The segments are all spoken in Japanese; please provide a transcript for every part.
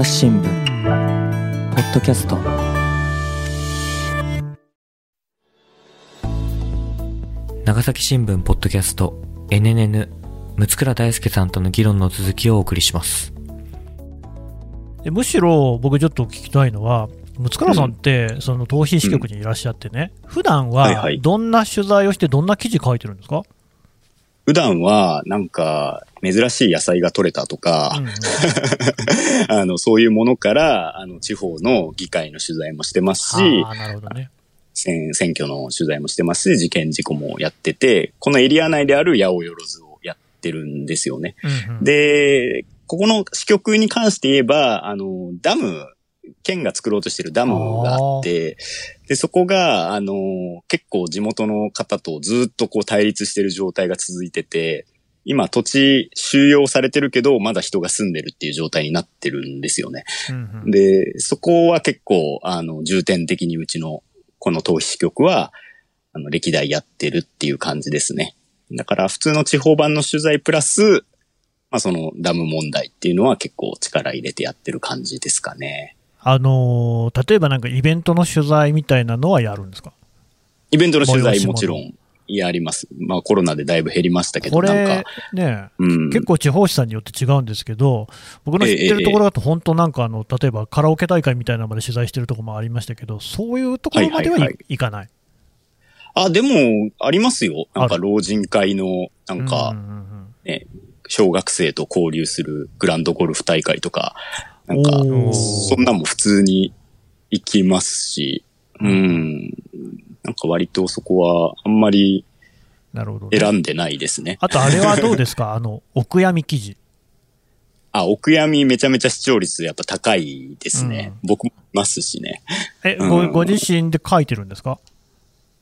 朝日新聞ポッドキャスト。長崎新聞ポッドキャスト NNN 六倉大輔さんとの議論の続きをお送りします。むしろ僕ちょっと聞きたいのは六倉さんって、その逃避支局にいらっしゃってね、うん、普段はどんな取材をして、どんな記事書いてるんですか、普段は、なんか、珍しい野菜が取れたとか、うん あの、そういうものから、あの、地方の議会の取材もしてますし、ね。選選挙の取材もしてますし、事件事故もやってて、このエリア内である八百万をやってるんですよね。うんうん、で、ここの支局に関して言えば、あの、ダム県が作ろうとしてるダムがあって、で、そこが、あの、結構地元の方とずっとこう対立してる状態が続いてて、今土地収容されてるけど、まだ人が住んでるっていう状態になってるんですよね。うんうん、で、そこは結構、あの、重点的にうちのこの投資局は、あの、歴代やってるっていう感じですね。だから普通の地方版の取材プラス、まあそのダム問題っていうのは結構力入れてやってる感じですかね。あの例えばなんかイベントの取材みたいなのはやるんですか？イベントの取材もちろんやります。まあコロナでだいぶ減りましたけど、これね、うん、結構地方紙さんによって違うんですけど、僕の知ってるところだと本当なんかあの、例えばカラオケ大会みたいなのまで取材してるところもありましたけど、そういうところまではいかない？あ、でも、ありますよ。なんか老人会の、なんか、ね、小学生と交流するグランドゴルフ大会とか、なんか、そんなも普通に行きますし、うん。なんか割とそこはあんまり選んでないですね。ねあとあれはどうですか？あの、お悔やみ記事。あ、お悔やみめちゃめちゃ視聴率やっぱ高いですね。うん、僕もいますしね。え、うん、ご、ご自身で書いてるんですか？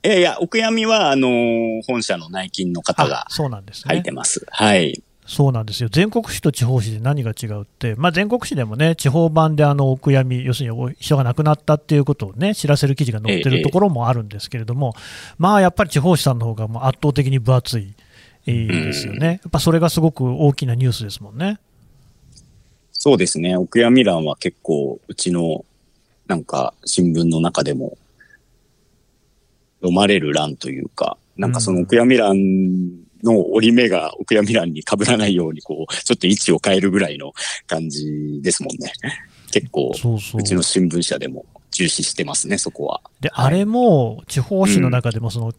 いやいや、お悔やみは、あのー、本社の内勤の方が書いてます。すね、はい。そうなんですよ。全国紙と地方紙で何が違うって、まあ、全国紙でもね地方版であのお悔やみ要するに人が亡くなったっていうことをね知らせる記事が載ってるところもあるんですけれども、ええ、まあやっぱり地方紙さんの方がもう圧倒的に分厚いですよね、やっぱそれがすごく大きなニュースですもんね。そうですね、お悔やみ欄は結構、うちのなんか新聞の中でも読まれる欄というか、なんかそのお悔やみ欄の折り目がお悔やみ欄に被らないように、こう、ちょっと位置を変えるぐらいの感じですもんね。結構、うちの新聞社でも重視してますね、そこは。で、はい、あれも、地方紙の中でも、その、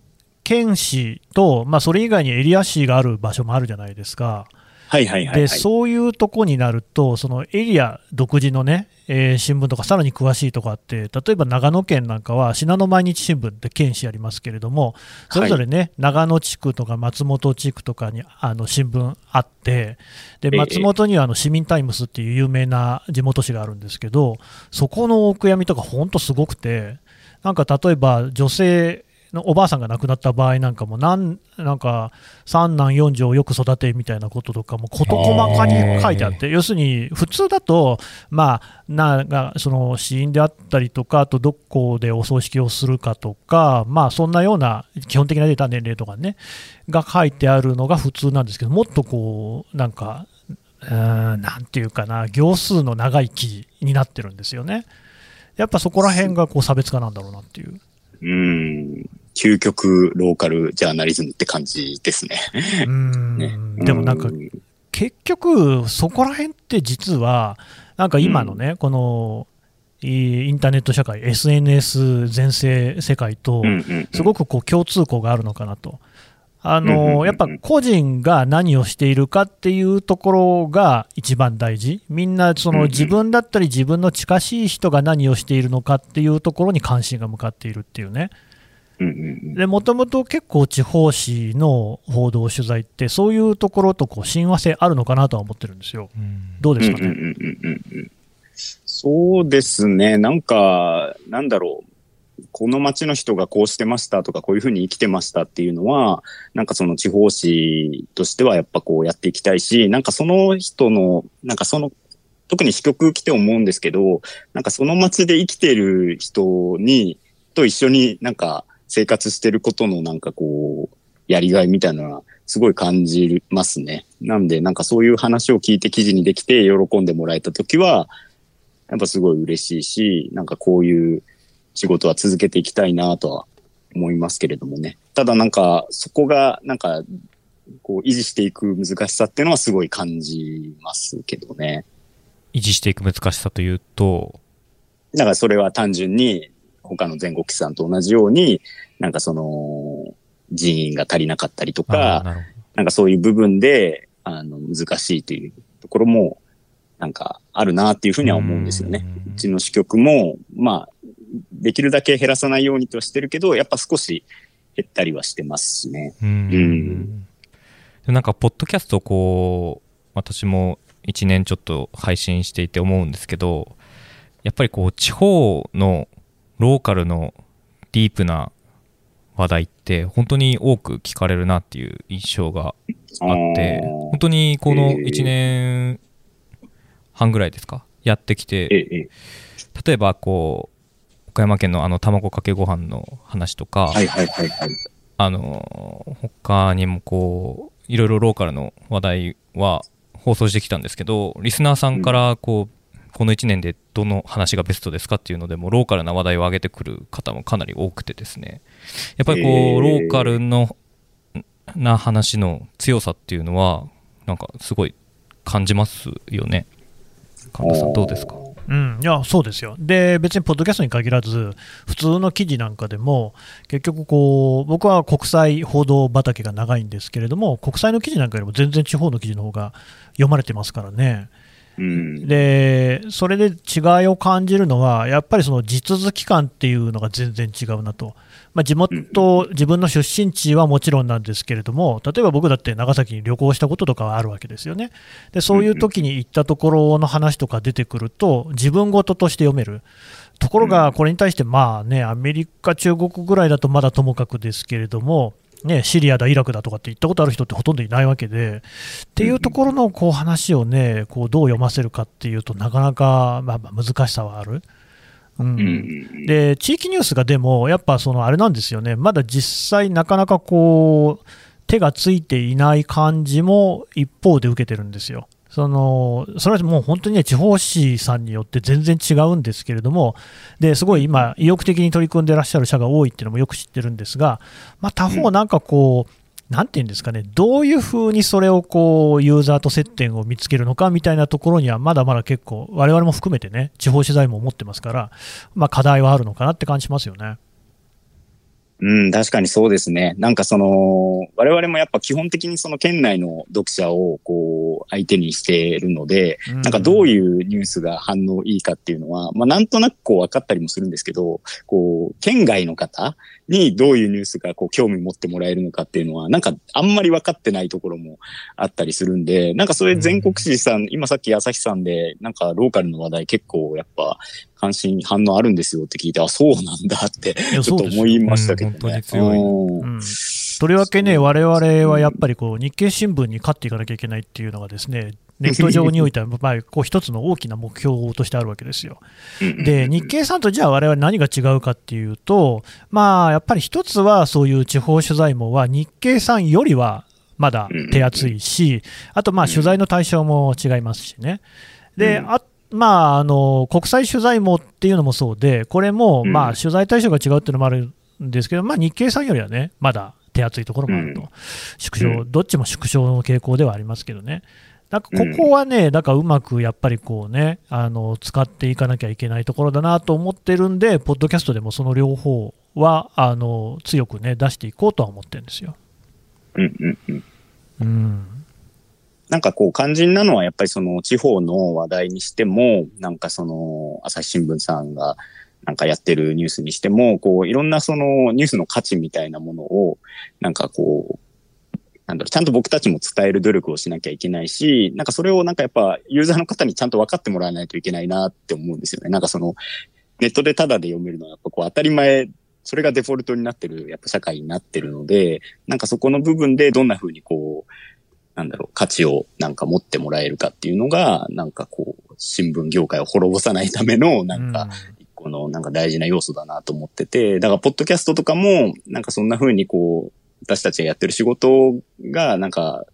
県市と、まあ、それ以外にエリア市がある場所もあるじゃないですか。はいはいはい、はい、でそういうとこになると、そのエリア独自のね、えー、新聞とかさらに詳しいとこあって、例えば長野県なんかは信濃毎日新聞って県市ありますけれども、それぞれね、はい、長野地区とか松本地区とかにあの新聞あって、で松本にはあの市民タイムスっていう有名な地元紙があるんですけど、そこのお悔やみとか、本当すごくて、なんか例えば女性のおばあさんが亡くなった場合なんかもなんなんか三男四女をよく育てみたいなこととかも事細かに書いてあって要するに普通だとまあなんかその死因であったりとかあとどこでお葬式をするかとかまあそんなような基本的なデータ年齢とかねが書いてあるのが普通なんですけどもっとこうなんかうんなんていうかな行数の長い記事になってるんですよね。やっぱそこら辺がこう差別化なんだろうなっていう。うん。究極ローカルジャーナリズムって感じですね。うん、ね、でもなんか、結局、そこら辺って実は、なんか今のね、うん、このインターネット社会、SNS 全盛世界と、すごくこう共通項があるのかなと。あのやっぱ個人が何をしているかっていうところが一番大事、みんなその自分だったり自分の近しい人が何をしているのかっていうところに関心が向かっているっていうね。もともと結構地方紙の報道取材ってそういうところとこう親和性あるのかなとは思ってるんですよ。うん、どうですかね、そうですね。なんか、なんだろう。この町の人がこうしてましたとか、こういうふうに生きてましたっていうのは、なんかその地方紙としてはやっぱこうやっていきたいし、なんかその人の、なんかその、特に支局来て思うんですけど、なんかその町で生きてる人に、と一緒になんか生活してることのなんかこう、やりがいみたいなのはすごい感じますね。なんでなんかそういう話を聞いて記事にできて喜んでもらえたときは、やっぱすごい嬉しいし、なんかこういう仕事は続けていきたいなとは思いますけれどもね。ただなんか、そこが、なんか、こう維持していく難しさっていうのはすごい感じますけどね。維持していく難しさというと？だからそれは単純に他の全国機さんと同じように、なんかその人員が足りなかったりとか、ななんかそういう部分で、あの、難しいというところも、なんかあるなっていうふうには思うんですよね。うちの支局も、まあ、できるだけ減らさないようにとはしてるけど、やっぱ少し減ったりはしてますしね。うん。うん、なんか、ポッドキャストこう、私も1年ちょっと配信していて思うんですけど、やっぱりこう、地方のローカルのディープな話題って本当に多く聞かれるなっていう印象があって本当にこの1年半ぐらいですか？やってきて。例えばこう岡山県のあの卵かけご飯の話とかあの他にもこういろいろローカルの話題は放送してきたんですけどリスナーさんからこうこの1年でどの話がベストですかっていうのでもローカルな話題を上げてくる方もかなり多くてですね。やっぱりこう、えー、ローカルのな話の強さっていうのはなんかすごい感じますよね。神田さんどうですか？うん、いやそうですよ。で別にポッドキャストに限らず普通の記事なんかでも結局こう僕は国際報道畑が長いんですけれども国際の記事なんかよりも全然地方の記事の方が読まれてますからねでそれで違いを感じるのは、やっぱりその地続き感っていうのが全然違うなと、まあ、地元、自分の出身地はもちろんなんですけれども、例えば僕だって長崎に旅行したこととかはあるわけですよね、でそういう時に行ったところの話とか出てくると、自分事として読める。ところが、これに対して、まあね、アメリカ、中国ぐらいだとまだともかくですけれども、ね、シリアだ、イラクだとかって言ったことある人ってほとんどいないわけで、っていうところのこう話をね、こうどう読ませるかっていうとなかなか、まあ、難しさはある。うん、で地域ニュースがでも、やっぱそのあれなんですよね、まだ実際、なかなかこう手がついていない感じも一方で受けてるんですよ。そのそれはもう本当にね、地方紙さんによって全然違うんですけれども、ですごい今、意欲的に取り組んでいらっしゃる社が多いっていうのもよく知ってるんですが、まあ、他方、なんかこう、なんていうんですかね、どういうふうにそれをこうユーザーと接点を見つけるのかみたいなところには、まだまだ結構、我々も含めてね、地方取材も思ってますから、まあ、課題はあるのかなって感じしますよね。うん、確かにそうですね。なんかその、我々もやっぱ基本的にその県内の読者をこう相手にしているので、うん、なんかどういうニュースが反応いいかっていうのは、まあなんとなくこう分かったりもするんですけど、こう、県外の方にどういうニュースがこう興味持ってもらえるのかっていうのは、なんかあんまり分かってないところもあったりするんで、なんかそれ全国紙さん、うん、今さっき朝日さんで、なんかローカルの話題結構やっぱ関心、反応あるんですよって聞いて、あ、そうなんだって、ちょっと思いましたけどね。本当に強い。うん、とりわけね、我々はやっぱりこう日経新聞に勝っていかなきゃいけないっていうのがですね、ネット上においては、まあ、こう一つの大きな目標としてあるわけですよ。で、日経さんとじゃあ、我々何が違うかっていうと、まあ、やっぱり一つは、そういう地方取材網は、日経さんよりはまだ手厚いし、あと、まあ、取材の対象も違いますしね。で、あまあ、あの国際取材網っていうのもそうで、これも、まあ、取材対象が違うっていうのもあるんですけど、まあ、日経さんよりはね、まだ手厚いところもあると、縮小、どっちも縮小の傾向ではありますけどね。なんかここはね、だからうまくやっぱりこうね、あの使っていかなきゃいけないところだなと思ってるんで、ポッドキャストでもその両方はあの強くね、出していこうとは思ってるんですよ。うんうんうん。うんなんかこう肝心なのはやっぱりその地方の話題にしても、なんかその朝日新聞さんがなんかやってるニュースにしても、こういろんなそのニュースの価値みたいなものを、なんかこう、なんだろう、ちゃんと僕たちも伝える努力をしなきゃいけないし、なんかそれをなんかやっぱユーザーの方にちゃんと分かってもらわないといけないなって思うんですよね。なんかそのネットでタダで読めるのはやっぱこう当たり前、それがデフォルトになってるやっぱ社会になってるので、なんかそこの部分でどんな風にこう、なんだろう、価値をなんか持ってもらえるかっていうのが、なんかこう、新聞業界を滅ぼさないための、なんか、このなんか大事な要素だなと思ってて、だから、ポッドキャストとかも、なんかそんな風にこう、私たちがやってる仕事が、なんか、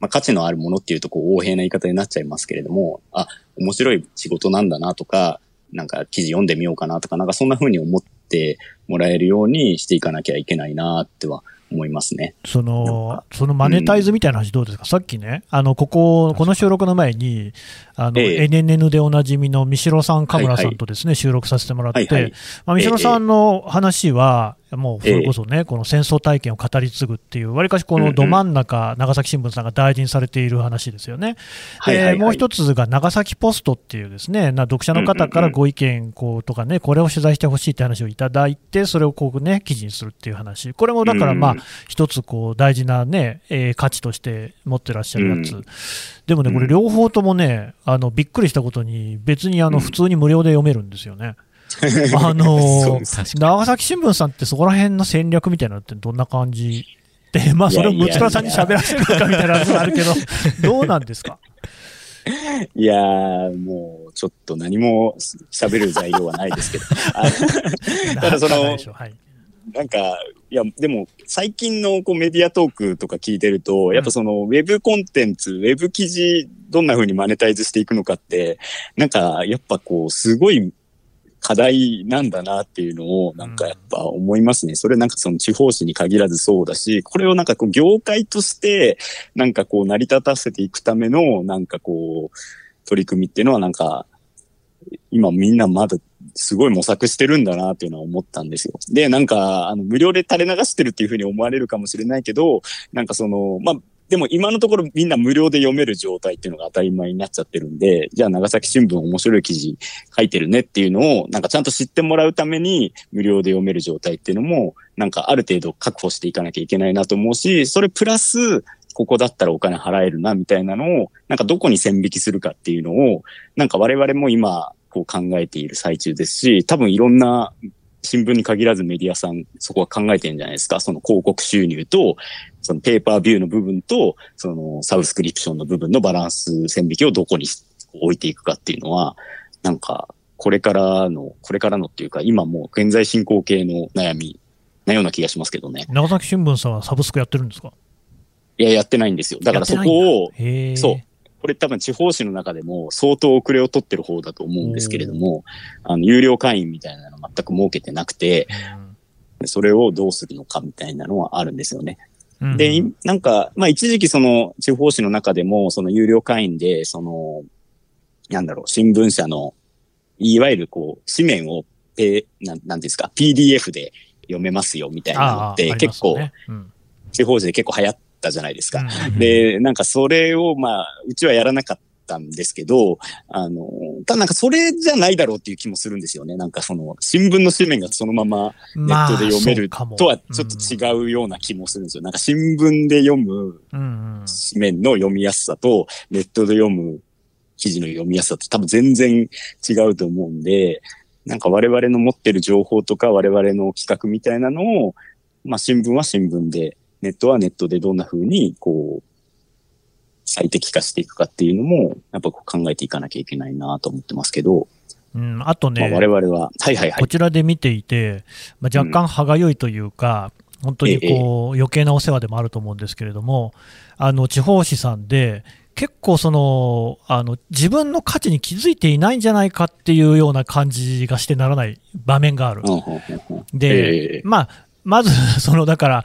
まあ、価値のあるものっていうと、こう、横柄な言い方になっちゃいますけれども、あ、面白い仕事なんだなとか、なんか記事読んでみようかなとか、なんかそんな風に思ってもらえるようにしていかなきゃいけないなっては思いますね。その、そのマネタイズみたいな話どうですか、うん、さっきね、あの、ここ、この収録の前に、あの、ええ、NNN でおなじみの三代さん、神村さんとですね、はい。はい、収録させてもらって、はいはい、まあ、三代さんの話は、もうそれこそね、この戦争体験を語り継ぐっていう、わりかしこのど真ん中、長崎新聞さんが大事にされている話ですよね。で、もう一つが長崎ポストっていうですね、な読者の方からご意見こうとかね、これを取材してほしいって話をいただいて、それをこうね、記事にするっていう話。これもだからまあ、一つこう大事なね、えー、価値として持ってらっしゃるやつ。でもね、これ両方ともね、あの、びっくりしたことに、別にあの、普通に無料で読めるんですよね。あのー、長崎新聞さんってそこら辺の戦略みたいなのってどんな感じで、まあそれを六倉さんに喋らせるのかみたいな話があるけど、どうなんですか？いやー、もうちょっと何も喋る材料はないですけど。ただその、はい、なんか、いや、でも、最近のこうメディアトークとか聞いてると、やっぱその、ウェブコンテンツ、ウェブ記事、どんな風にマネタイズしていくのかって、なんか、やっぱこう、すごい課題なんだなっていうのをなんかやっぱ思いますね。それなんかその地方紙に限らずそうだし、これをなんかこう業界としてなんかこう成り立たせていくためのなんかこう取り組みっていうのはなんか今みんなまだすごい模索してるんだなっていうのは思ったんですよ。で、なんか、あの、無料で垂れ流してるっていうふうに思われるかもしれないけど、なんかその、まあ、でも今のところみんな無料で読める状態っていうのが当たり前になっちゃってるんで、じゃあ長崎新聞面白い記事書いてるねっていうのを、なんかちゃんと知ってもらうために無料で読める状態っていうのも、なんかある程度確保していかなきゃいけないなと思うし、それプラス、ここだったらお金払えるなみたいなのを、なんかどこに線引きするかっていうのを、なんか我々も今、こう考えている最中ですし、多分いろんな新聞に限らずメディアさん、そこは考えてるんじゃないですか。その広告収入と、そのペーパービューの部分と、そのサブスクリプションの部分のバランス線引きをどこに置いていくかっていうのは、なんか、これからの、これからのっていうか、今もう現在進行形の悩みなような気がしますけどね。長崎新聞さんはサブスクやってるんですか？いや、やってないんですよ。だからそこを、そう。これ多分地方紙の中でも相当遅れを取ってる方だと思うんですけれども、あの、有料会員みたいなの全く設けてなくて、それをどうするのかみたいなのはあるんですよね。で、なんか、まあ一時期その地方紙の中でも、その有料会員で、その、なんだろう、新聞社の、いわゆるこう、紙面を、え、なん、なんですか、PDF で読めますよみたいなのって結構、地方紙で結構流行ったじゃないですか。で、なんかそれをまあ、うちはやらなかったんですけど、あの、ただなんかそれじゃないだろうっていう気もするんですよね。なんかその、新聞の紙面がそのままネットで読めるとはちょっと違うような気もするんですよ。なんか新聞で読む紙面の読みやすさと、ネットで読む記事の読みやすさって多分全然違うと思うんで、なんか我々の持ってる情報とか我々の企画みたいなのを、まあ新聞は新聞でネットはネットでどんな風に、こう、最適化していくかっていうのも、やっぱ考えていかなきゃいけないなと思ってますけど、うん、あとね、まあ、我々は、はいはいはい。こちらで見ていて、まあ、若干歯がゆいというか、うん、本当にこう、余計なお世話でもあると思うんですけれども、あの、地方紙さんで、結構その、あの、自分の価値に気づいていないんじゃないかっていうような感じがしてならない場面がある。で、まあ、まず、その、だから、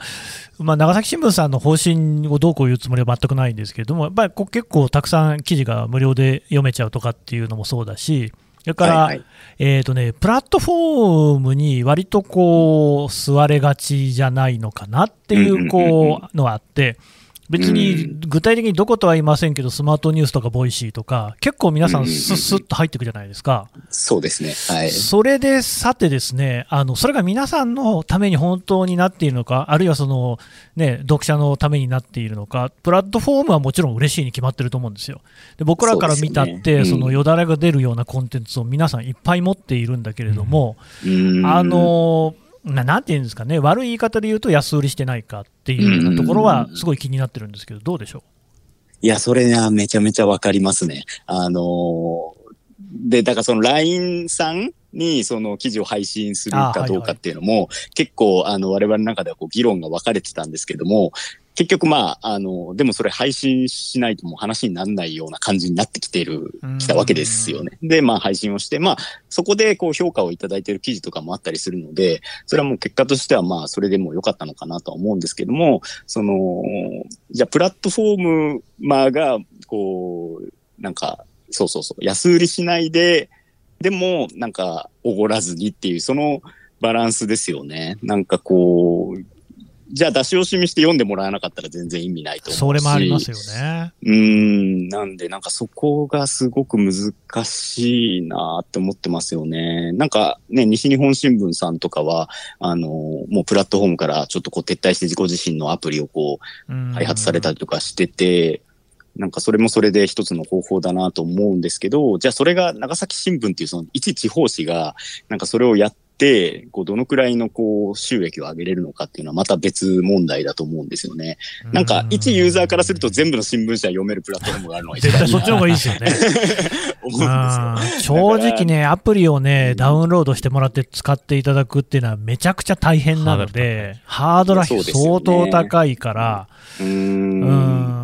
まあ、長崎新聞さんの方針をどうこう言うつもりは全くないんですけれども、やっぱり結構たくさん記事が無料で読めちゃうとかっていうのもそうだし、それから、はいはい、えっ、ー、とね、プラットフォームに割とこう、座れがちじゃないのかなっていう、こう、のがあって、別に具体的にどことは言いませんけど、スマートニュースとかボイシーとか、結構皆さん、すっすっと入っていくじゃないですか。そうですね。はい。それで、さてですね、あの、それが皆さんのために本当になっているのか、あるいはその、ね、読者のためになっているのか、プラットフォームはもちろん嬉しいに決まってると思うんですよ。で僕らから見たって、そ、ねうん、のよだれが出るようなコンテンツを皆さんいっぱい持っているんだけれども、あの、ななんていうんですかね、悪い言い方で言うと安売りしてないかっていうところは、すごい気になってるんですけど、どうでしょう？いや、それはめちゃめちゃわかりますね。あのー、で、だからその LINE さんにその記事を配信するかどうかっていうのも、結構あの我々の中ではこう議論が分かれてたんですけども、結局まあ、あの、でもそれ配信しないともう話にならないような感じになってきてる、きたわけですよね。で、まあ配信をして、まあ、そこでこう評価をいただいている記事とかもあったりするので、それはもう結果としてはまあ、それでも良かったのかなとは思うんですけども、その、じゃあプラットフォーマーが、こう、なんか、そうそうそう、安売りしないで、でも、なんか、おごらずにっていう、そのバランスですよね。なんかこう、じゃあ出し惜しみして読んでもらわなかったら全然意味ないと思うし。それもありますよね。うん。なんで、なんかそこがすごく難しいなって思ってますよね。なんかね、西日本新聞さんとかは、あの、もうプラットフォームからちょっとこう撤退して自己自身のアプリをこう、開発されたりとかしてて、なんかそれもそれで一つの方法だなと思うんですけど、じゃあそれが長崎新聞っていうその一地方紙が、なんかそれをやっ、こう、どのくらいのこう、収益を上げれるのかっていうのはまた別問題だと思うんですよね。なんか、一ユーザーからすると全部の新聞社読めるプラットフォームがあるのは 絶対そっちの方がいいですよね。思うんですよ。正直ね、アプリをね、ダウンロードしてもらって使っていただくっていうのはめちゃくちゃ大変なので、ハードルは相当高いから、う、ね、ん。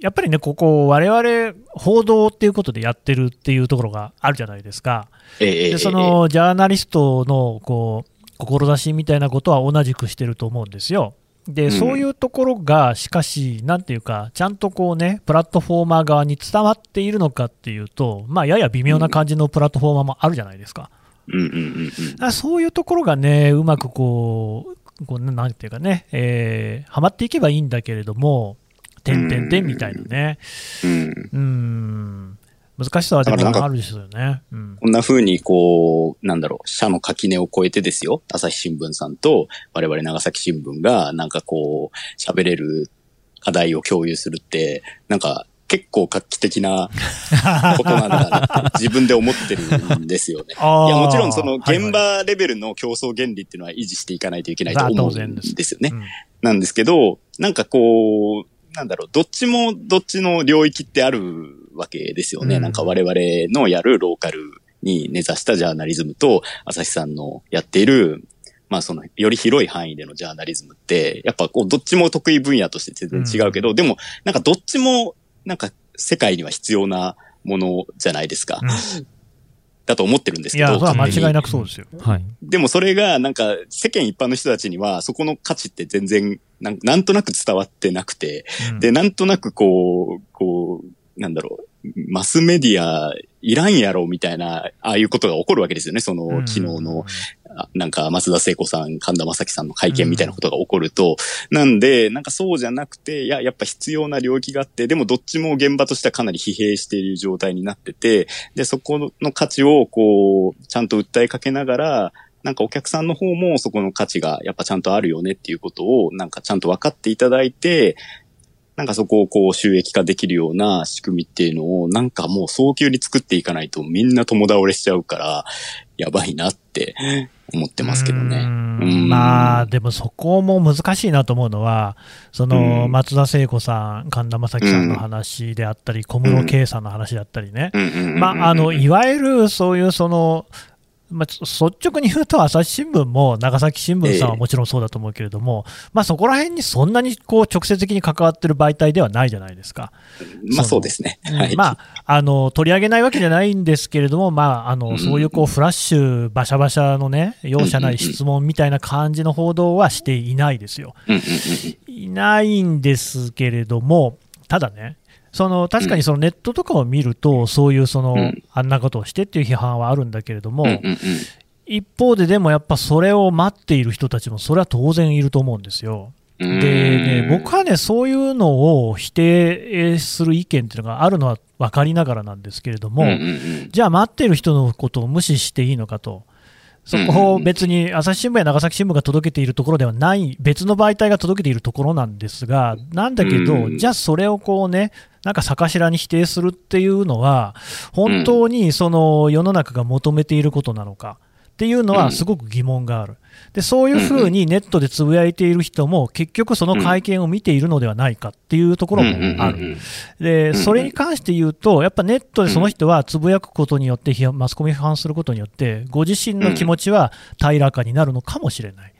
やっぱりね、ここ、我々報道っていうことでやってるっていうところがあるじゃないですか。でそのジャーナリストのこう志みたいなことは同じくしてると思うんですよ。で、うん、そういうところが、しかし、なんていうか、ちゃんとこうね、プラットフォーマー側に伝わっているのかっていうと、まあ、やや微妙な感じのプラットフォーマーもあるじゃないですか。そういうところがね、うまくこう、こうなんていうかね、えー、はまっていけばいいんだけれども、点々点みたいなね。うん。うん難しさはでもあるですよね。うん、こんな風にこう、なんだろう、社の垣根を越えてですよ、朝日新聞さんと我々長崎新聞がなんかこう、喋れる課題を共有するって、なんか結構画期的な ことなんだな自分で思ってるんですよね。いや、もちろんその現場レベルの競争原理っていうのは維持していかないといけないと思うんですよね。なんですけど、なんかこう、なんだろう、どっちもどっちの領域ってあるわけですよね。うん、なんか我々のやるローカルに根ざしたジャーナリズムと、朝日さんのやっている、まあその、より広い範囲でのジャーナリズムって、やっぱこう、どっちも得意分野として全然違うけど、うん、でも、なんかどっちも、なんか世界には必要なものじゃないですか。うんだと思ってるんですけど。いや、それは間違いなくそうですよ。はい。でもそれが、なんか、世間一般の人たちには、そこの価値って全然なん、なんとなく伝わってなくて、うん、で、なんとなくこう、こう、なんだろう、マスメディアいらんやろみたいな、ああいうことが起こるわけですよね。その、昨日の、なんか、松田聖子さん、神田正輝さんの会見みたいなことが起こると、うん、なんで、なんかそうじゃなくて、いや、やっぱ必要な領域があって、でもどっちも現場としてはかなり疲弊している状態になってて、で、そこの価値を、こう、ちゃんと訴えかけながら、なんかお客さんの方もそこの価値がやっぱちゃんとあるよねっていうことをなんかちゃんと分かっていただいて、なんかそこをこう収益化できるような仕組みっていうのをなんかもう早急に作っていかないとみんな友倒れしちゃうからやばいなって。思ってますけどね。まあでもそこも難しいなと思うのは、その松田聖子さん、神田正輝さんの話であったり、小室圭さんの話だったりね、まああのいわゆるそういうそのまあ、率直に言うと、朝日新聞も長崎新聞さんはもちろんそうだと思うけれども、えー、まあ、そこら辺にそんなにこう直接的に関わってる媒体ではないじゃないですか。まあ、そうですね。はい、まあ、あの取り上げないわけじゃないんですけれども、まあ、あのそういうこうフラッシュ、バシャバシャのね、容赦ない質問みたいな感じの報道はしていないですよ。いないんですけれども、ただね、その確かにそのネットとかを見ると、そういうその、あんなことをしてっていう批判はあるんだけれども、一方ででもやっぱそれを待っている人たちも、それは当然いると思うんですよ。でね、僕はね、そういうのを否定する意見っていうのがあるのは分かりながらなんですけれども、じゃあ待っている人のことを無視していいのかと。そこを別に朝日新聞や長崎新聞が届けているところではない、別の媒体が届けているところなんですが、なんだけど、じゃあそれをこうね、なんか逆しらに否定するっていうのは、本当にその世の中が求めていることなのかっていうのは、すごく疑問がある。でそういうふうにネットでつぶやいている人も、結局その会見を見ているのではないかっていうところもある。で、それに関して言うと、やっぱネットでその人はつぶやくことによって、マスコミ批判することによって、ご自身の気持ちは平らかになるのかもしれない。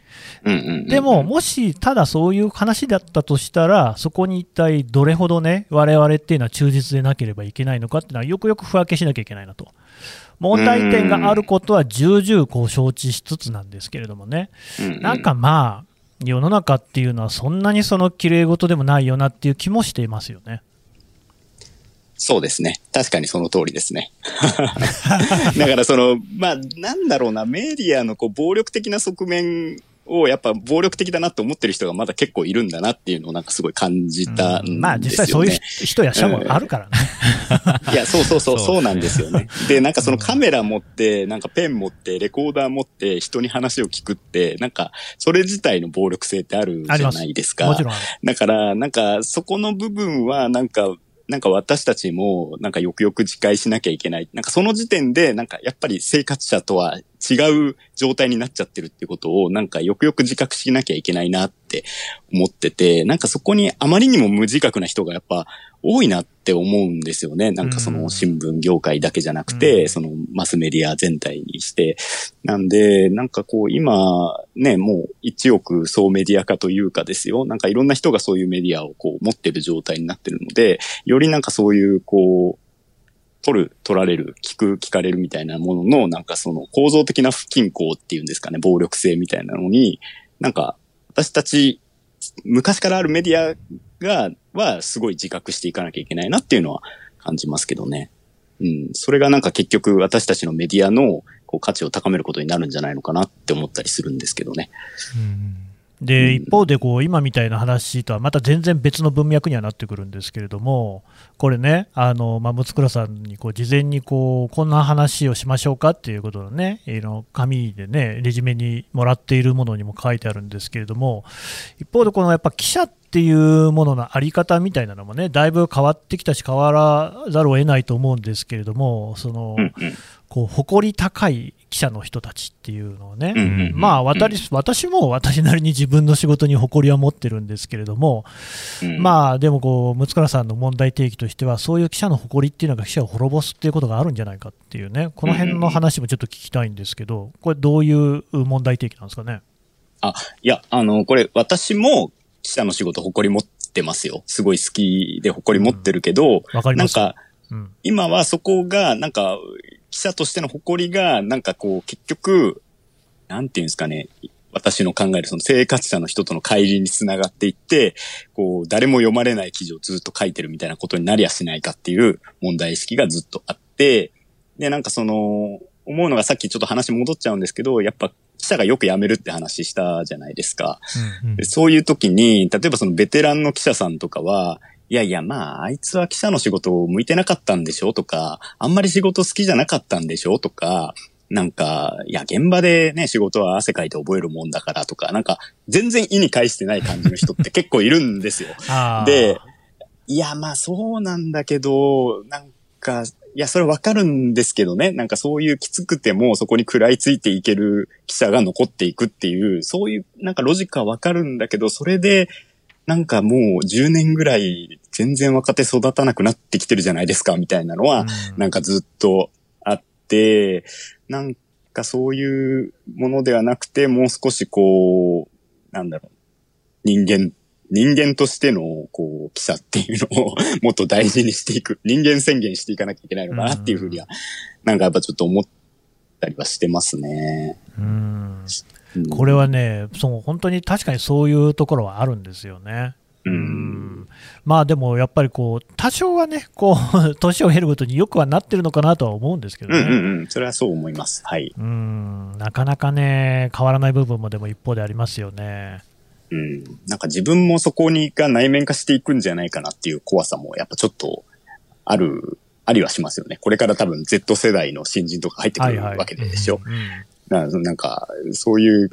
でも、もしただそういう話だったとしたら、そこに一体どれほどね、我々っていうのは忠実でなければいけないのかっていうのは、よくよく不分けしなきゃいけないなと。問題点があることは重々こう承知しつつなんですけれどもね、なんかまあ、世の中っていうのはそんなにその綺麗事でもないよなっていう気もしていますよね。そうですね。確かにその通りですね。だからその、まあ、なんだろうな、メディアのこう暴力的な側面をやっぱ暴力的だなって思ってる人がまだ結構いるんだなっていうのをなんかすごい感じたんですよ、ね、まあ実際そういう人や者もあるからね。いや、そうそうそう、そうなんですよね。で、なんかそのカメラ持って、なんかペン持って、レコーダー持って人に話を聞くって、なんかそれ自体の暴力性ってあるじゃないですか。もちろん。だから、なんかそこの部分はなんかなんか私たちもなんかよくよく自戒しなきゃいけない。なんかその時点でなんかやっぱり生活者とは違う状態になっちゃってるってことをなんかよくよく自覚しなきゃいけないなって思ってて、なんかそこにあまりにも無自覚な人がやっぱ多いなって思うんですよね。なんかその新聞業界だけじゃなくて、うん、そのマスメディア全体にして。なんで、なんかこう今ね、もう一億総メディア化というかですよ。なんかいろんな人がそういうメディアをこう持ってる状態になってるので、よりなんかそういうこう、取る、取られる、聞く、聞かれるみたいなものの、なんかその構造的な不均衡っていうんですかね、暴力性みたいなのに、なんか私たち昔からあるメディアが、はすごい自覚していかなきゃいけないなっていうのは感じますけどね。うん。それがなんか結局私たちのメディアのこう価値を高めることになるんじゃないのかなって思ったりするんですけどね。うんで一方でこう今みたいな話とはまた全然別の文脈にはなってくるんですけれども、これね、あのまあ、六倉さんにこう事前にこうこんな話をしましょうかっていうことのね、の紙でね、レジュメにもらっているものにも書いてあるんですけれども、一方でこのやっぱ記者っていうもののあり方みたいなのもね、だいぶ変わってきたし、変わらざるを得ないと思うんですけれども、その、こう誇り高い記者の人たちっていうのをね、まあ私、私も私なりに自分の仕事に誇りは持ってるんですけれども、まあでもこう、六倉さんの問題提起としては、そういう記者の誇りっていうのが記者を滅ぼすっていうことがあるんじゃないかっていうね、この辺の話もちょっと聞きたいんですけど、これ、どういう問題提起なんですかね？あ、いや、あの、これ、私も記者の仕事誇り持ってますよ。すごい好きで誇り持ってるけど、うん、かなんか、うん、今はそこが、なんか、記者としての誇りが、なんかこう、結局、なんていうんですかね、私の考えるその生活者の人との乖離につながっていって、こう、誰も読まれない記事をずっと書いてるみたいなことになりやしないかっていう問題意識がずっとあって、で、なんかその、思うのがさっきちょっと話戻っちゃうんですけど、やっぱ記者がよく辞めるって話したじゃないですか。うんうん、そういう時に、例えばそのベテランの記者さんとかは、いやいや、まあ、あいつは記者の仕事を向いてなかったんでしょとか、あんまり仕事好きじゃなかったんでしょとか、なんか、いや、現場でね、仕事は汗かいて覚えるもんだからとか、なんか、全然意に介してない感じの人って結構いるんですよ。で、いや、まあそうなんだけど、なんか、いや、それわかるんですけどね。なんかそういうきつくてもそこに食らいついていける記者が残っていくっていう、そういうなんかロジックはわかるんだけど、それでなんかもう10年ぐらい全然若手育たなくなってきてるじゃないですか、みたいなのは、なんかずっとあって、なんかそういうものではなくて、もう少しこう、なんだろう、人間、人間としての、こう、記者っていうのをもっと大事にしていく、人間宣言していかなきゃいけないのかなっていうふうには、なんかやっぱちょっと思ったりはしてますね。うんこれはね、そう本当に確かにそういうところはあるんですよね。うん、まあでもやっぱりこう多少はね、こう 年を経るごとによくはなってるのかなとは思うんですけどね。うんうんうん、それはそう思います。はい。うん、なかなかね、変わらない部分もでも一方でありますよね。うん、なんか自分もそこにが内面化していくんじゃないかなっていう怖さもやっぱちょっとある、ありはしますよね。これから多分 Z 世代の新人とか入ってくるわけでしょ。ななんか、そういう、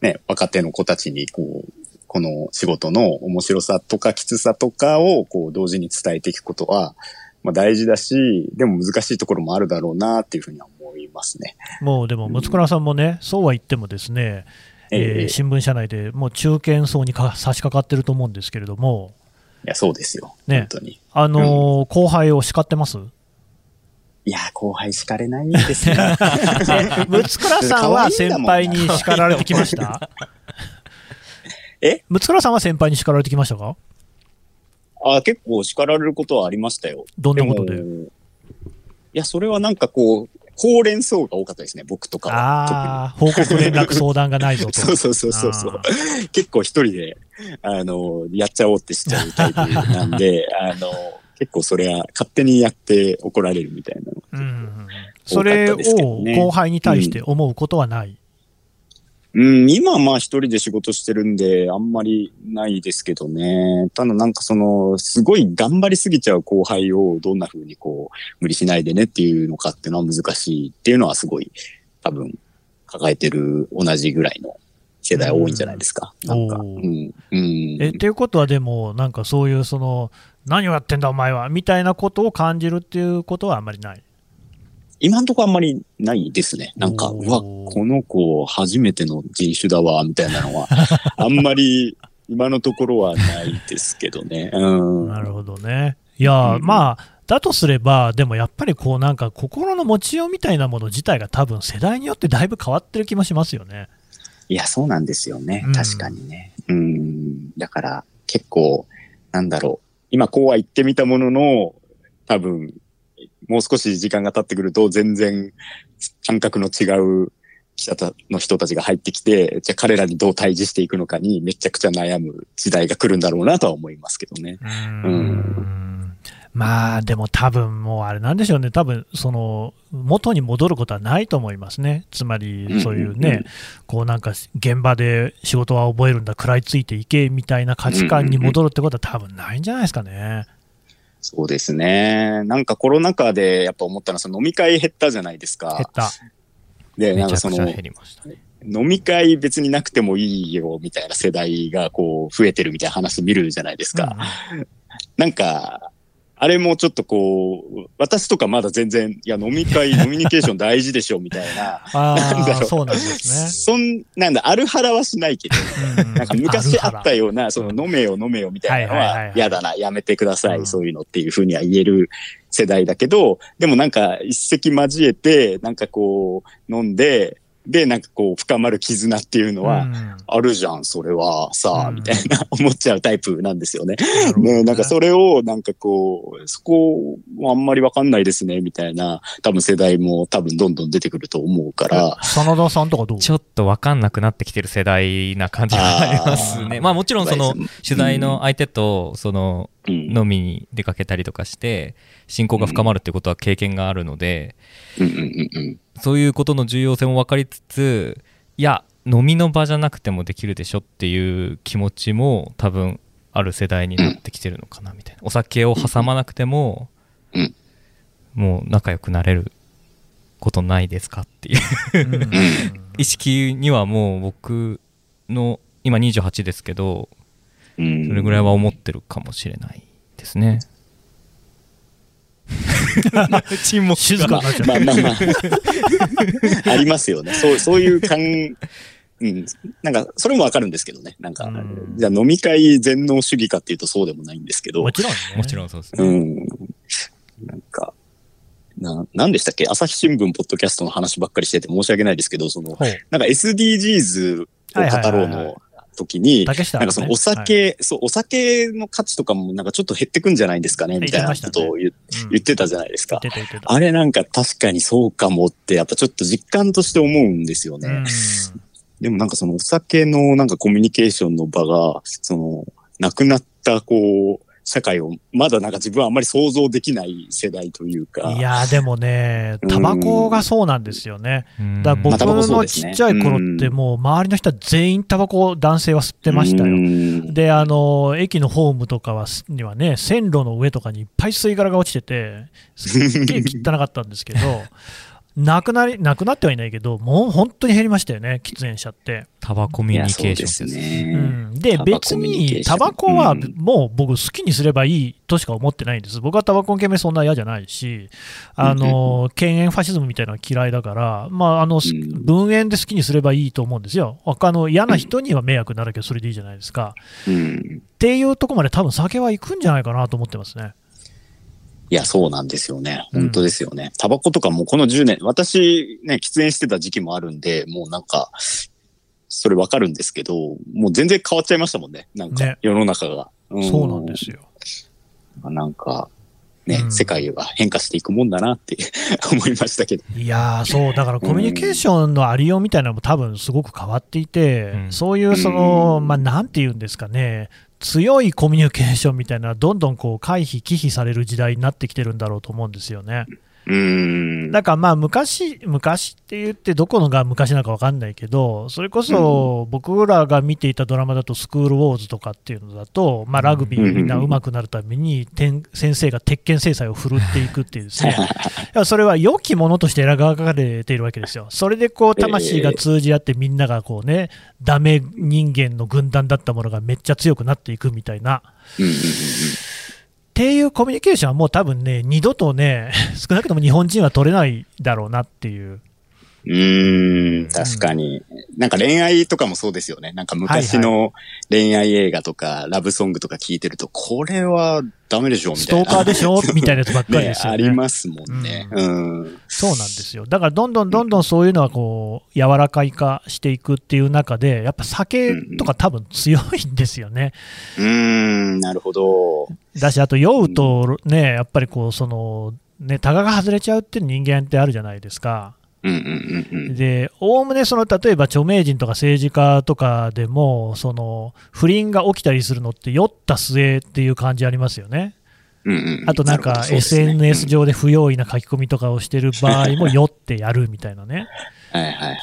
ね、若手の子たちに、こう、この仕事の面白さとかきつさとかを、こう、同時に伝えていくことは、まあ大事だし、でも難しいところもあるだろうなっていうふうには思いますね。もうでも、六倉さんもね、そうは言ってもですね、えーええ新聞社内でもう中堅層にか差し掛かってると思うんですけれども、いや、そうですよ。ね本当に。あのー後輩を叱ってます？いや、後輩叱れないですね。え六倉さんは先輩に叱られてきました？え？六倉さんは先輩に叱られてきましたか？あ結構叱られることはありましたよ。どんなことで？もいや、それはなんかこう、ほうれん草が多かったですね、僕とかは。ああ、報告連絡相談がないぞと。そうそうそうそうそうあ。結構一人で、あの、やっちゃおうってしちゃうタイプなんで、あの、結構それは勝手にやって怒られるみたいなの。うんうんうんそれを後輩に対して思うことはない？うん、今はまあ一人で仕事してるんで、あんまりないですけどね。ただなんかその、すごい頑張りすぎちゃう後輩をどんな風にこう、無理しないでねっていうのかっていうのは難しいっていうのはすごい、多分、抱えてる同じぐらいの世代多いんじゃないですか。うんなんか。うん。うん。えっていうことは、でも、なんかそういう、その、何をやってんだ、お前は、みたいなことを感じるっていうことはあんまりない。今んとこあんまりないですね。なんか、うわ、この子初めての人種だわ、みたいなのは、あんまり今のところはないですけどね。うん。なるほどね。いや、うんまあ、だとすれば、でもやっぱりこう、なんか心の持ちようみたいなもの自体が多分世代によってだいぶ変わってる気もしますよね。いや、そうなんですよねうん。確かにね。うん。だから、結構、なんだろう。今こうは言ってみたものの、多分、もう少し時間が経ってくると、全然感覚の違う記者たの人たちが入ってきて、じゃあ彼らにどう対峙していくのかにめちゃくちゃ悩む時代が来るんだろうなとは思いますけどね。うんまあでも多分もうあれなんでしょうね、多分その元に戻ることはないと思いますね、つまりそういううんうんうねん、こうなんか現場で仕事は覚えるんだ、食らいついていけみたいな価値観に戻るってことは多分ないんじゃないですかね。そうですね。なんかコロナ禍でやっぱ思ったのは、その飲み会減ったじゃないです減っか。た。で、めなんかそのね。飲み会別になくてもいいよみたいな世代がこう増えてるみたいな話見るじゃないですか。なんか、あれもちょっとこう、私とかまだ全然、いや飲み会、飲みニケーション大事でしょみたいな。ああ、なんだろう。そうなんですそん、なんだ、ある腹はしないけど、なんか昔あったような、その飲めよ飲めよみたいなのは嫌だな、やめてくださうん。い、そういうのっていうふうには言える世代だけど、でもなんか一石交えて、なんかこう飲んで、で、なんかこう深まる絆っていうのは、うん。あるじゃん、それはさ、うん。みたいな 思っちゃうタイプなんですよね。ね。ね、なんかそれを、なんかこう、そこ、あんまりわかんないですね、みたいな、多分世代も多分どんどん出てくると思うから、真田さんとかどう？ちょっと分かんなくなってきてる世代な感じがありますね。まあもちろんそのうん取材の相手とそのうん、飲みに出かけたりとかして親交が深まるってことは経験があるので、うん。うん。うん。うん。そういうことの重要性も分かりつつ、いや、飲みの場じゃなくてもできるでしょっていう気持ちも多分ある世代になってきてるのかなみたいな。お酒を挟まなくても、うん。もう仲良くなれることないですかっていう。うん。意識にはもう僕の今28ですけど、うん。それぐらいは思ってるかもしれないですね。沈黙静かになっちゃう。まあまあまあ。ありますよね。そう、そういう感、うん。なんか、それもわかるんですけどね。なんか、うんじゃあ飲み会全能主義かっていうとそうでもないんですけども、ちろんね。もちろんそうですね。うん。なんか、な、なんでしたっけ？朝日新聞ポッドキャストの話ばっかりしてて申し訳ないですけど、その、ほうなんか SDGs を語ろうはいはいはいはいの時に、なんかそのお酒、そう、お酒の価値とかもなんかちょっと減ってくんじゃないですかね、みたいなことを言,、ってたじゃないですか。あれなんか確かにそうかもって、やっぱちょっと実感として思うんですよね。うん。でもなんかそのお酒のなんかコミュニケーションの場が、その、亡くなったこう、社会をまだなんか自分はあんまり想像できない世代というか。いやーでもね、タバコがそうなんですよね。うんだから僕のちっちゃい頃って、もう周りの人は全員タバコ、男性は吸ってましたうよ。んで、あの駅のホームとかはにはね、線路の上とかにいっぱい吸い殻が落ちてて、すっげえ汚かったんですけど、なくなり、なくなってはいないけど、もう本当に減りましたよね、喫煙者って。タバコミュニケーションですうね。ん、で、別に、タバコはうんもう僕、好きにすればいいとしか思ってないんです。僕はタバコの煙そんな嫌じゃないし、あの、犬猿ファシズムみたいなのは嫌いだから、まあ、あの、すうん分煙で好きにすればいいと思うんですよ。他の嫌な人には迷惑になるけど、それでいいじゃないですか。うん。っていうとこまで多分酒は行くんじゃないかなと思ってますね。いや、そうなんですよね。うん本当ですよね。タバコとかもこの10年、私ね、喫煙してた時期もあるんで、もうなんか、それわかるんですけど、もう全然変わっちゃいましたもんね。なんかね、世の中が。んそうなんですよ。なんか、ね、うん世界は変化していくもんだなって 思いましたけど。いやー、そう、だからコミュニケーションのありようみたいなのも多分すごく変わっていて、うんそういうその、うんまあ、なんて言うんですかね、強いコミュニケーションみたいなどんどんこう回避、忌避される時代になってきてるんだろうと思うんですよね。うーん。だからまあ昔、昔って言って、どこのが昔なのか分かんないけど、それこそ僕らが見ていたドラマだと、スクールウォーズとかっていうのだと、まあ、ラグビーみんな上手くなるために、天先生が鉄拳制裁を振るっていくっていうですね、それは良きものとして描かれているわけですよ。それでこう魂が通じ合って、みんながこうね、ダメ人間の軍団だったものがめっちゃ強くなっていくみたいな。っていうコミュニケーションはもう多分ね、二度とね、少なくとも日本人は取れないだろうなっていう。うーん、確かに。なんか恋愛とかもそうですよね。なんか昔の恋愛映画とか、ラブソングとか聞いてると、これはダメでしょみスたいな。トーカーでしょ みたいなやつばっかりですよね。ありますもんね。うん。そうなんですよ。だからどんどんどんどんそういうのはこう、柔らかい化していくっていう中で、やっぱ酒とか多分強いんですよね。うーん、なるほど。だし、あと酔うとね、やっぱりこう、その、ね、タガが外れちゃうっていう人間ってあるじゃないですか。うんうんうんうん。で、おおむねその、例えば著名人とか政治家とかでも、その、不倫が起きたりするのって酔った末っていう感じありますよね。うんうん、あとなんかね SNS 上で不用意な書き込みとかをしてる場合も 酔ってやるみたいなね。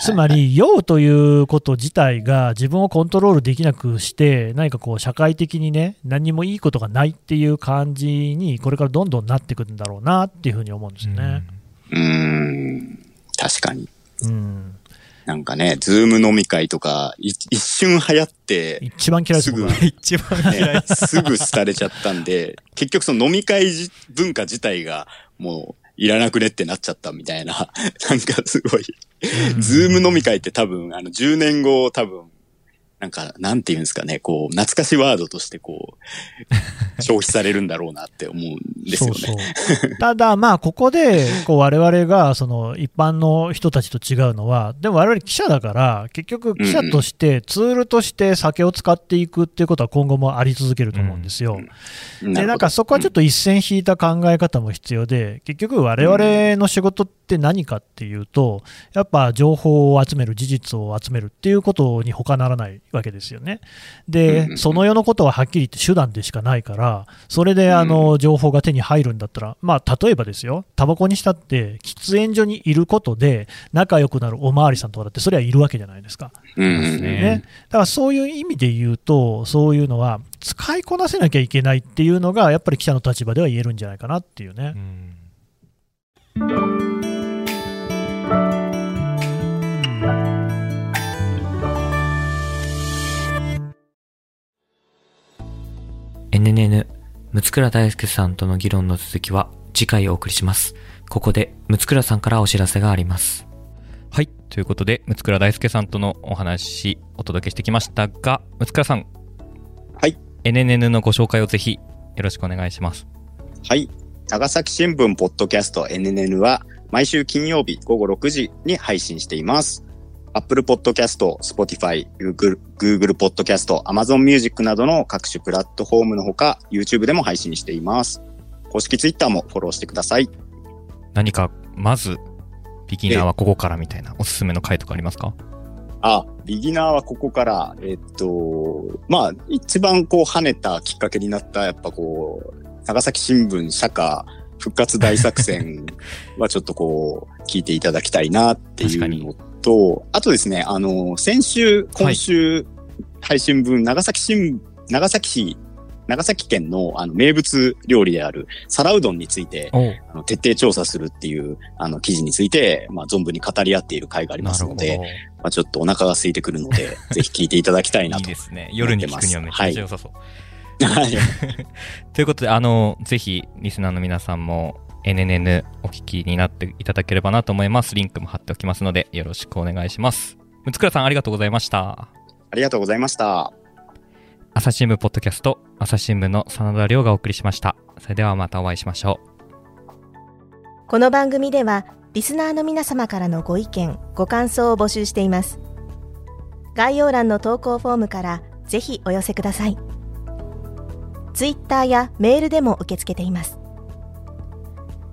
つまり、酔うということ自体が自分をコントロールできなくして、何かこう、社会的にね、何もいいことがないっていう感じに、これからどんどんなってくるんだろうなっていうふうに思うんですよね。うーん。確かに。うん。なんかね、ズーム飲み会とか、い一瞬流行って、一番嫌いですすぐ 一番嫌い。ね、すぐ廃れちゃったんで、結局その飲み会じ文化自体がもういらなくねってなっちゃったみたいな、なんかすごい、ズーム飲み会って多分、あの10年後多分、なんか、なんて言うんですかね、こう、懐かしワードとしてこう、消費されるんだろうなって思うんですよね。そうそう。ただ、まあ、ここで、こう、我々が、その、一般の人たちと違うのは、でも我々記者だから、結局、記者として、ツールとして酒を使っていくっていうことは今後もあり続けると思うんですよ。で、なんかそこはちょっと一線引いた考え方も必要で、結局我々の仕事って何かっていうと、やっぱ情報を集める、事実を集めるっていうことに他ならないわけですよね。で、その世のことははっきり言って手段でしかないから、それであの情報が手に入るんだったら、まあ例えばですよ、タバコにしたって喫煙所にいることで仲良くなるおまわりさんとかだってそれはいるわけじゃないですか。うんうんうんですねね、だからそういう意味で言うと、そういうのは使いこなせなきゃいけないっていうのが、やっぱり記者の立場では言えるんじゃないかなっていうねう。ん NNN 六倉大輔さんとの議論の続きは次回お送りします。ここで六倉さんからお知らせがあります。はい。ということで、六倉大輔さんとのお話、お届けしてきましたが、六倉さん。はい。NNN のご紹介をぜひよろしくお願いします。はい。長崎新聞ポッドキャスト NNN は毎週金曜日午後6時に配信しています。Apple Podcast、Spotify、Google, Google Podcast、Amazon Music などの各種プラットフォームのほか YouTube でも配信しています。公式 Twitter もフォローしてください。何か、まず、ビギナーはここからみたいなおすすめの回とかありますか？あ、ビギナーはここから、えっと、まあ、一番こう跳ねたきっかけになった、やっぱこう、長崎新聞社歌復活大作戦はちょっとこう、聞いていただきたいなっていうのと、あとですね、あの、先週、今週、配信分、長崎新、長崎市長崎県のあの名物料理である皿うどんについて、あの徹底調査するっていうあの記事について、まあ、存分に語り合っている会がありますので、まあ、ちょっとお腹が空いてくるので、ぜひ聞いていただきたいなといいですね。夜に聞くにはめちゃめちゃ良さそう。はい。ということで、あの、ぜひ、リスナーの皆さんも、NNN お聞きになっていただければなと思います。リンクも貼っておきますので、よろしくお願いします。むつくらさん、ありがとうございました。ありがとうございました。朝日新聞ポッドキャスト、朝日新聞の真田亮がお送りしました。それではまたお会いしましょう。この番組では、リスナーの皆様からのご意見、ご感想を募集しています。概要欄の投稿フォームからぜひお寄せください。ツイッターやメールでも受け付けています。